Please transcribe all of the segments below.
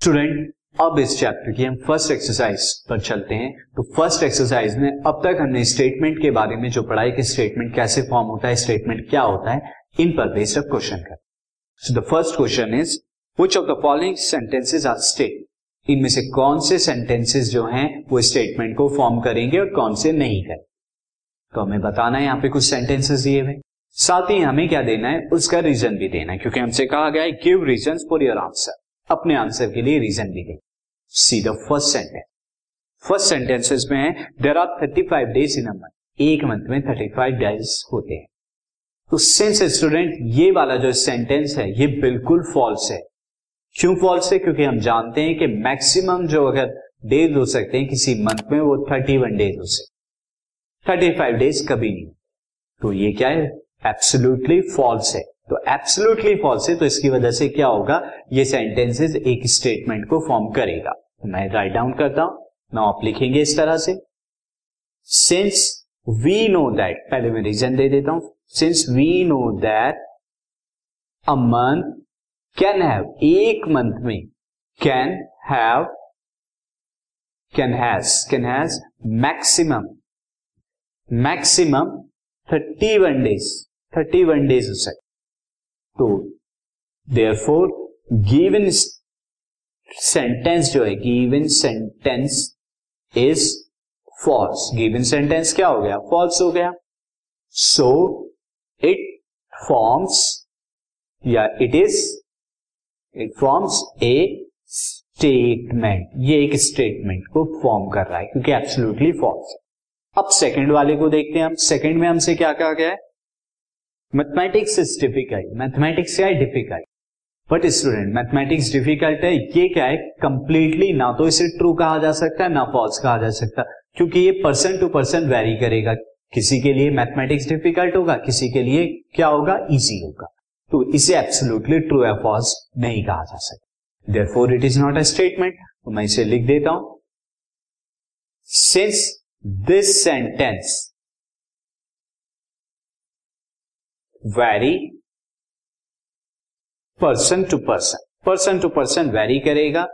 Student अब इस chapter की हम फ़र्स्ट एक्सरसाइज पर चलते हैं। तो फ़र्स्ट एक्सरसाइज में अब तक हमने स्टेटमेंट के बारे में जो पढ़ाई कि स्टेटमेंट कैसे फॉर्म होता है स्टेटमेंट क्या होता है, इन पर बेस्ड अब क्वेश्चन कर so the first question is which of the following sentences are state इनमें से कौन से सेंटेंसेस जो हैं, वो स्टेटमेंट को फॉर्म करेंगे और कौन से नहीं करेंगे? तो हमें बताना है यहाँ पे कुछ सेंटेंसेस दिए हुए। साथ ही हमें क्या देना है, उसका रीजन भी देना है, क्योंकि हमसे कहा गया है give reason for your answer अपने आंसर के लिए रीजन भी दे see the first sentence first sentences में है there are thirty five days in a month एक मंथ में थर्टी फाइव डेज़ होते हैं। तो सिंस स्टूडेंट ये वाला जो सेंटेंस है, ये बिल्कुल फॉल्स है। क्यों फॉल्स है? क्योंकि हम जानते हैं कि मैक्सिमम जो अगर डेज़ हो सकते हैं, किसी मंथ में वो थर्टी वन डेज़ हो सकते थर्टी फाइव डेज़ कभी नहीं। तो ये क्या है? एब्सोल्युटली फॉल्स है। तो एब्सोल्युटली फॉल्स है तो इसकी वजह से क्या होगा? ये सेंटेंसेस एक स्टेटमेंट को फॉर्म करेगा। मैं राइट डाउन करता हूँ, ना आप लिखेंगे इस तरह से। सिंस वी नो दैट पहले मैं रीजन दे देता हूँ। Since we know that a month can have एक मंथ में can have can has can has maximum maximum thirty one days thirty one days हो। सकते तो देयर फोर गिवन सेंटेंस जो है given sentence is false given sentence क्या हो गया? फॉल्स हो गया. सो इट फॉर्म्स या it is it forms a statement ये एक स्टेटमेंट को फॉर्म कर रहा है, क्योंकि एब्सोल्युटली फॉल्स अब सेकंड वाले को देखते हैं हम. सेकंड में हमसे क्या कहा गया है? मैथमेटिक्स इज़ डिफ़िकल्ट मैथमेटिक्स क्या है? Difficult but student mathematics difficult है? ये क्या है? कंप्लीटली ना तो इसे ट्रू कहा जा सकता है ना फॉल्स कहा जा सकता है क्योंकि ये पर्सन टू पर्सन वेरी करेगा। किसी के लिए मैथमेटिक्स डिफ़िकल्ट होगा, किसी के लिए क्या होगा? इजी होगा। तो इसे एब्सोल्युटली ट्रू या फॉल्स नहीं कहा जा सकता। Therefore it is not a statement तो मैं इसे लिख देता हूँ। Since this sentence vary person to person person to person vary करेगा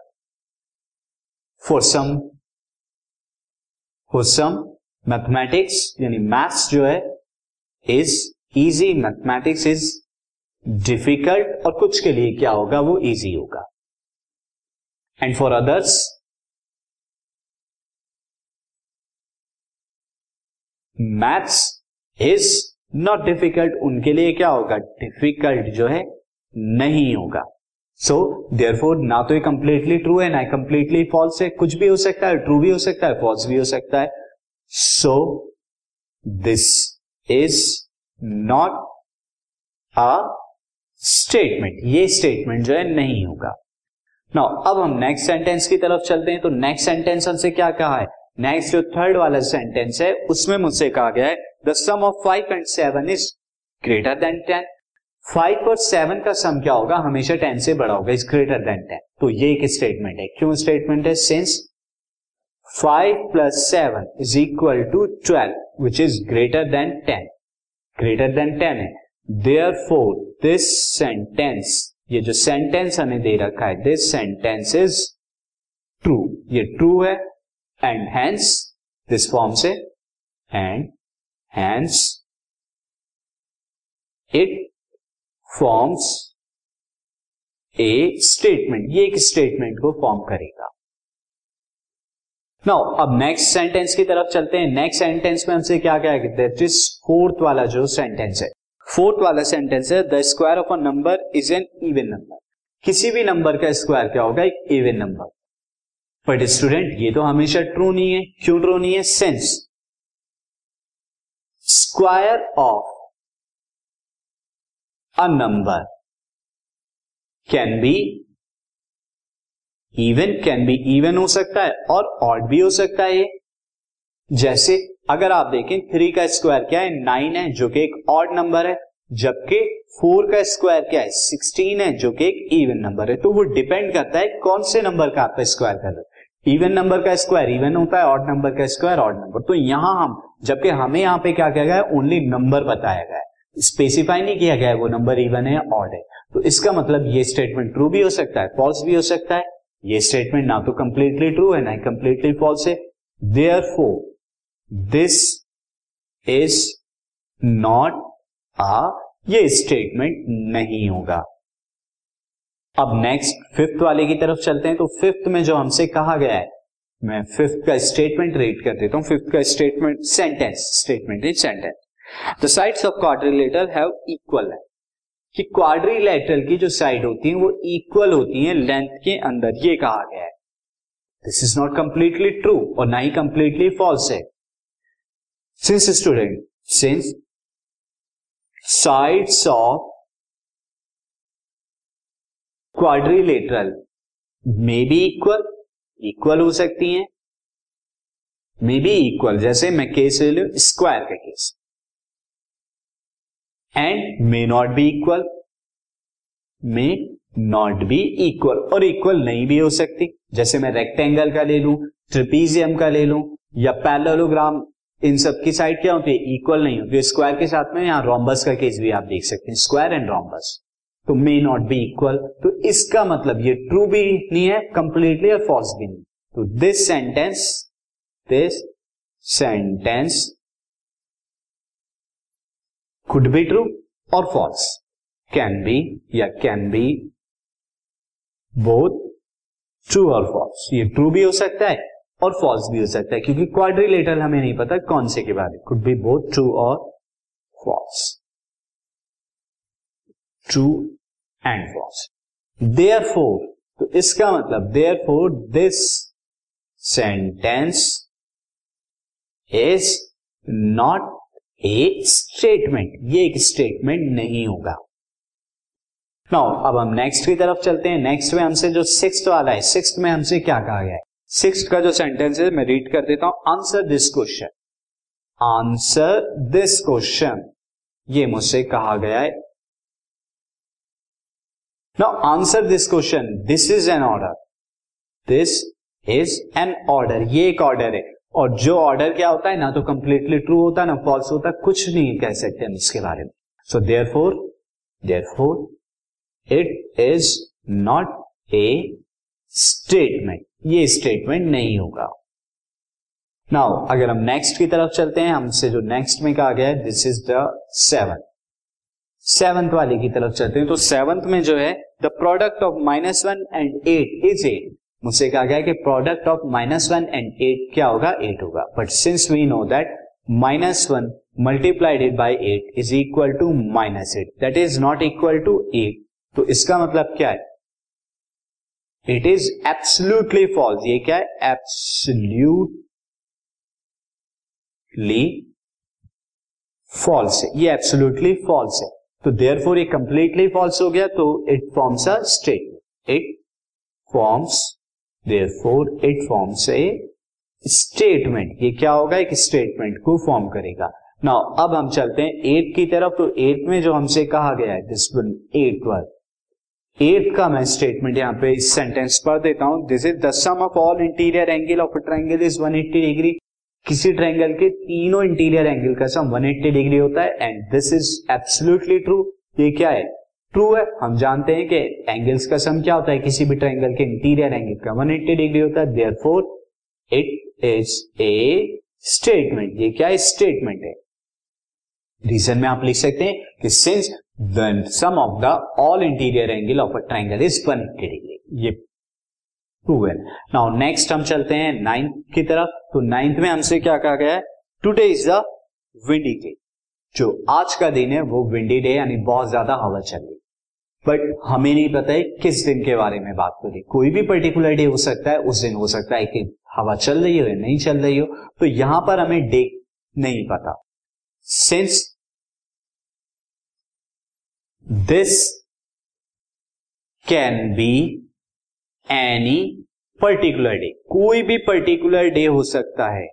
for some for some mathematics यानी मैथ्स जो है is easy mathematics is difficult और कुछ के लिए क्या होगा, वो इजी होगा। And for others maths is not difficult उनके लिए क्या होगा? डिफ़िकल्ट जो है, नहीं होगा। सो देयर फोर ना तो ये कंप्लीटली ट्रू है, ना कंप्लीटली फॉल्स है। कुछ भी हो सकता है ट्रू भी हो सकता है फॉल्स भी हो सकता है। So this is not a statement ये स्टेटमेंट जो है, नहीं होगा। नाउ अब हम नेक्स्ट सेंटेंस की तरफ़ चलते हैं। तो नेक्स्ट सेंटेंस हमसे क्या कहा है? नेक्स्ट जो थर्ड वाला सेंटेंस है, उसमें मुझसे कहा गया है the sum of five and seven is greater than ten five और सेवन का सम क्या होगा? हमेशा टेन से बड़ा होगा इज़ ग्रेटर देन टेन तो ये एक स्टेटमेंट है। क्यों स्टेटमेंट है? Since five plus seven is equal to twelve which is greater than ten greater than ten है। देयर फोर दिस सेंटेंस ये जो सेंटेंस हमें दे रखा है दिस सेंटेंस इज़ ट्रू ये ट्रू है एंड हैंस दिस फॉर्म से and hence it forms a statement ये एक स्टेटमेंट को फॉर्म करेगा. नाउ अब नेक्स्ट सेंटेंस की तरफ़ चलते हैं. नेक्स्ट सेंटेंस में हमसे क्या क्या दैट इज़ फोर्थ वाला जो सेंटेंस है. फोर्थ वाला सेंटेंस है the square of a number is an even number किसी भी नंबर का स्क्वायर क्या होगा? एक इवन नंबर बट स्टूडेंट ये तो हमेशा ट्रू नहीं है. क्यों ट्रू नहीं है? Since square of a number can be even can be even हो सकता है और ऑड भी हो सकता है जैसे अगर आप देखें थ्री का स्क्वायर क्या है? नाइन है, जो कि एक ऑड नंबर है, जबकि फोर का स्क्वायर क्या है? सिक्सटीन है, जो कि एक इवन नंबर है। तो वो डिपेंड करता है कौन से नंबर का आप स्क्वायर कर रहे हो। इवन नंबर का स्क्वायर इवन होता है ऑड नंबर का स्क्वायर ऑड नंबर तो यहाँ हम, जबकि हमें यहाँ पे क्या किया गया है? ओनली नंबर बताया गया है. स्पेसिफाई नहीं किया गया है वो नंबर इवन है ऑड है. तो इसका मतलब ये स्टेटमेंट ट्रू भी हो सकता है फॉल्स भी हो सकता है. ये स्टेटमेंट ना तो कंप्लीटली ट्रू है, ना ही कंप्लीटली फॉल्स है. Therefore this is not a ये स्टेटमेंट नहीं होगा. अब नेक्स्ट फिफ्थ वाले की तरफ़ चलते हैं तो फिफ्थ में जो हमसे कहा गया है, मैं फिफ्थ का स्टेटमेंट रीड कर देता हूँ फिफ्थ का statement sentence statement is sentence the sides of quadrilateral have equal है। कि क्वाड्रिलेटरल की जो साइड होती है, वो इक्वल होती है लेंथ के अंदर, ये कहा गया है। This is not completely true और ना ही कंप्लीटली फॉल्स है। Since student since sides of quadrilateral may be equal equal हो सकती हैं। मे बी इक्वल जैसे मैं केस ले लू स्क्वायर का case and may not be equal may not be equal और इक्वल नहीं भी हो सकती। जैसे मैं रेक्टेंगल का ले लू ट्रिपीजियम का ले लू, या पैरेललोग्राम इन सब की साइड क्या होती है? इक्वल नहीं होती। स्क्वायर के साथ में यहाँ रोम्बस का केस भी आप देख सकते हैं। स्क्वायर एंड रोम्बस तो मे नॉट बी इक्वल तो इसका मतलब ये ट्रू भी नहीं है कंप्लीटली और फॉल्स भी नहीं। तो this sentence this sentence could be true और फॉल्स कैन बी या कैन बी बोथ ट्रू और फॉल्स ये ट्रू भी हो सकता है और फॉल्स भी हो सकता है, क्योंकि क्वाड्रिलेटरल हमें नहीं पता कौन से के बारे कुड बी बोथ ट्रू और false true and false therefore तो इसका मतलब therefore this sentence is not a statement ये एक स्टेटमेंट नहीं होगा। नाउ अब हम नेक्स्ट की तरफ़ चलते हैं। नेक्स्ट में हमसे जो सिक्स वाला है सिक्स में हमसे क्या कहा गया है? सिक्स का जो सेंटेंस है, मैं रीड कर देता हूँ। Answer this question answer this question ये मुझसे कहा गया है now answer this question this is an order this is an order ये एक ऑर्डर है. और जो ऑर्डर क्या होता है? ना तो कंप्लीटली ट्रू होता है ना फॉल्स होता है कुछ नहीं कह सकते हम इसके बारे में. So therefore therefore it is not a statement ये स्टेटमेंट नहीं होगा. नाउ अगर हम नेक्स्ट की तरफ़ चलते हैं, हमसे जो नेक्स्ट में कहा गया है this is the seven seventh वाले की तरफ़ चलते हैं। तो सेवंथ में जो है the product of minus one and eight is eight मुझसे कहा गया कि product of minus one and eight क्या होगा? एट होगा। But since we know that minus one multiplied by eight is equal to minus eight that is not equal to eight तो इसका मतलब क्या है? इट इज़ एब्सोल्यूटली फॉल्स ये क्या है? एब्सोल्यूटली फॉल्स है। ये एब्सोल्यूटली फॉल्स है। तो देयर फोर ये कंप्लीटली फॉल्स हो गया तो it forms a statement it forms therefore it forms a statement ये क्या होगा? एक स्टेटमेंट को फॉर्म करेगा. नाउ अब हम चलते हैं एट की तरफ़ तो एट में जो हमसे कहा गया है this one eight word eight का मैं स्टेटमेंट यहाँ पे इस सेंटेंस पढ़ देता हूँ. This is the sum of all interior angle of triangle is 180 degree किसी ट्रायंगल के तीनों इंटीरियर एंगल का सम 180 डिग्री होता है and this is absolutely true ये क्या है? ट्रू है। हम जानते हैं कि एंगल्स का सम क्या होता है? किसी भी ट्रायंगल के इंटीरियर एंगल का 180 डिग्री होता है therefore it is a statement ये क्या है? स्टेटमेंट है। रीजन में आप लिख सकते हैं कि since the sum of the all interior angle of a triangle is 180 degree ये प्रूवन नाउ नेक्स्ट हम चलते हैं नाइन्थ की तरफ़। तो नाइन्थ में हमसे क्या कहा गया है? Today is the windy day जो आज का दिन है, वो विंडी डे यानी बहुत ज़्यादा हवा चल रही बट हमें नहीं पता है किस दिन के बारे में बात करें कोई भी पर्टिकुलर डे हो सकता है, उस दिन हो सकता है कि हवा चल रही हो या नहीं चल रही हो। तो यहाँ पर हमें डे नहीं पता। Since this can be any particular day कोई भी पर्टिकुलर डे हो सकता है।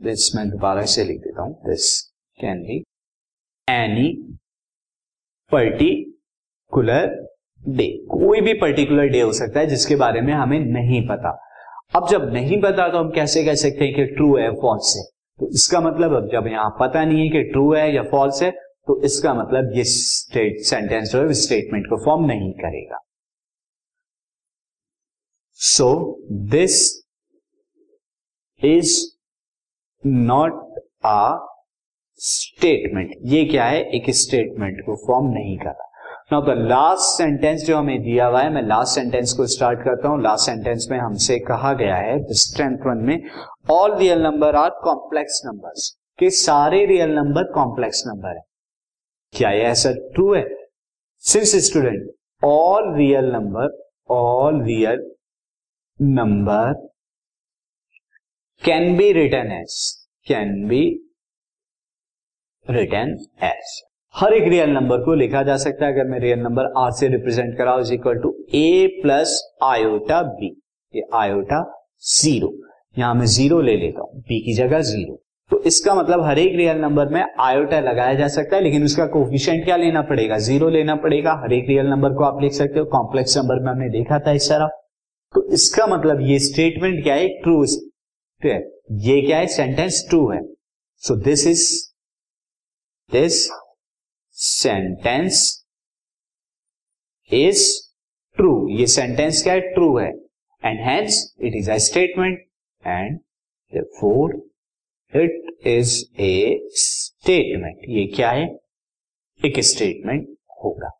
दिस मैं दोबारा से लिख देता हूँ। This can be any particular day कोई भी पर्टिकुलर डे हो सकता है, जिसके बारे में हमें नहीं पता। अब जब नहीं पता तो हम कैसे कह सकते हैं कि ट्रू है फॉल्स है? तो इसका मतलब अब जब यहाँ पता नहीं है कि ट्रू है या फॉल्स है तो इसका मतलब ये स्टेट सेंटेंस जो है स्टेटमेंट को फॉर्म नहीं करेगा। So this is not a statement ये क्या है? एक स्टेटमेंट को फॉर्म नहीं कर रहा। नाउ द लास्ट सेंटेंस जो हमें दिया हुआ है, मैं लास्ट सेंटेंस को स्टार्ट करता हूँ। लास्ट सेंटेंस में हमसे कहा गया है स्ट्रेंथ वन में all real number are complex numbers कि सारे रियल नंबर कॉम्प्लेक्स नंबर है। क्या ये ऐसा ट्रू है? Since student all real number all real number can be written as can be written as हर एक रियल नंबर को लिखा जा सकता है। अगर मैं रियल नंबर आर से रिप्रेजेंट करा is equal to a plus iota b ये आयोटा ज़ीरो यहाँ मैं ज़ीरो ले लेता हूँ। बी की जगह ज़ीरो तो इसका मतलब हर एक रियल नंबर में आयोटा लगाया जा सकता है, लेकिन उसका कोफिशियंट क्या लेना पड़ेगा? ज़ीरो लेना पड़ेगा। हर एक रियल नंबर को आप लिख सकते हो। कॉम्प्लेक्स नंबर में हमने देखा था इस तरह। तो इसका मतलब ये स्टेटमेंट क्या है? ट्रू है। ये क्या है? सेंटेंस ट्रू है। So this is this sentence is true ये सेंटेंस क्या है? ट्रू है। And hence it is a statement and for it is a statement ये क्या है? एक स्टेटमेंट होगा।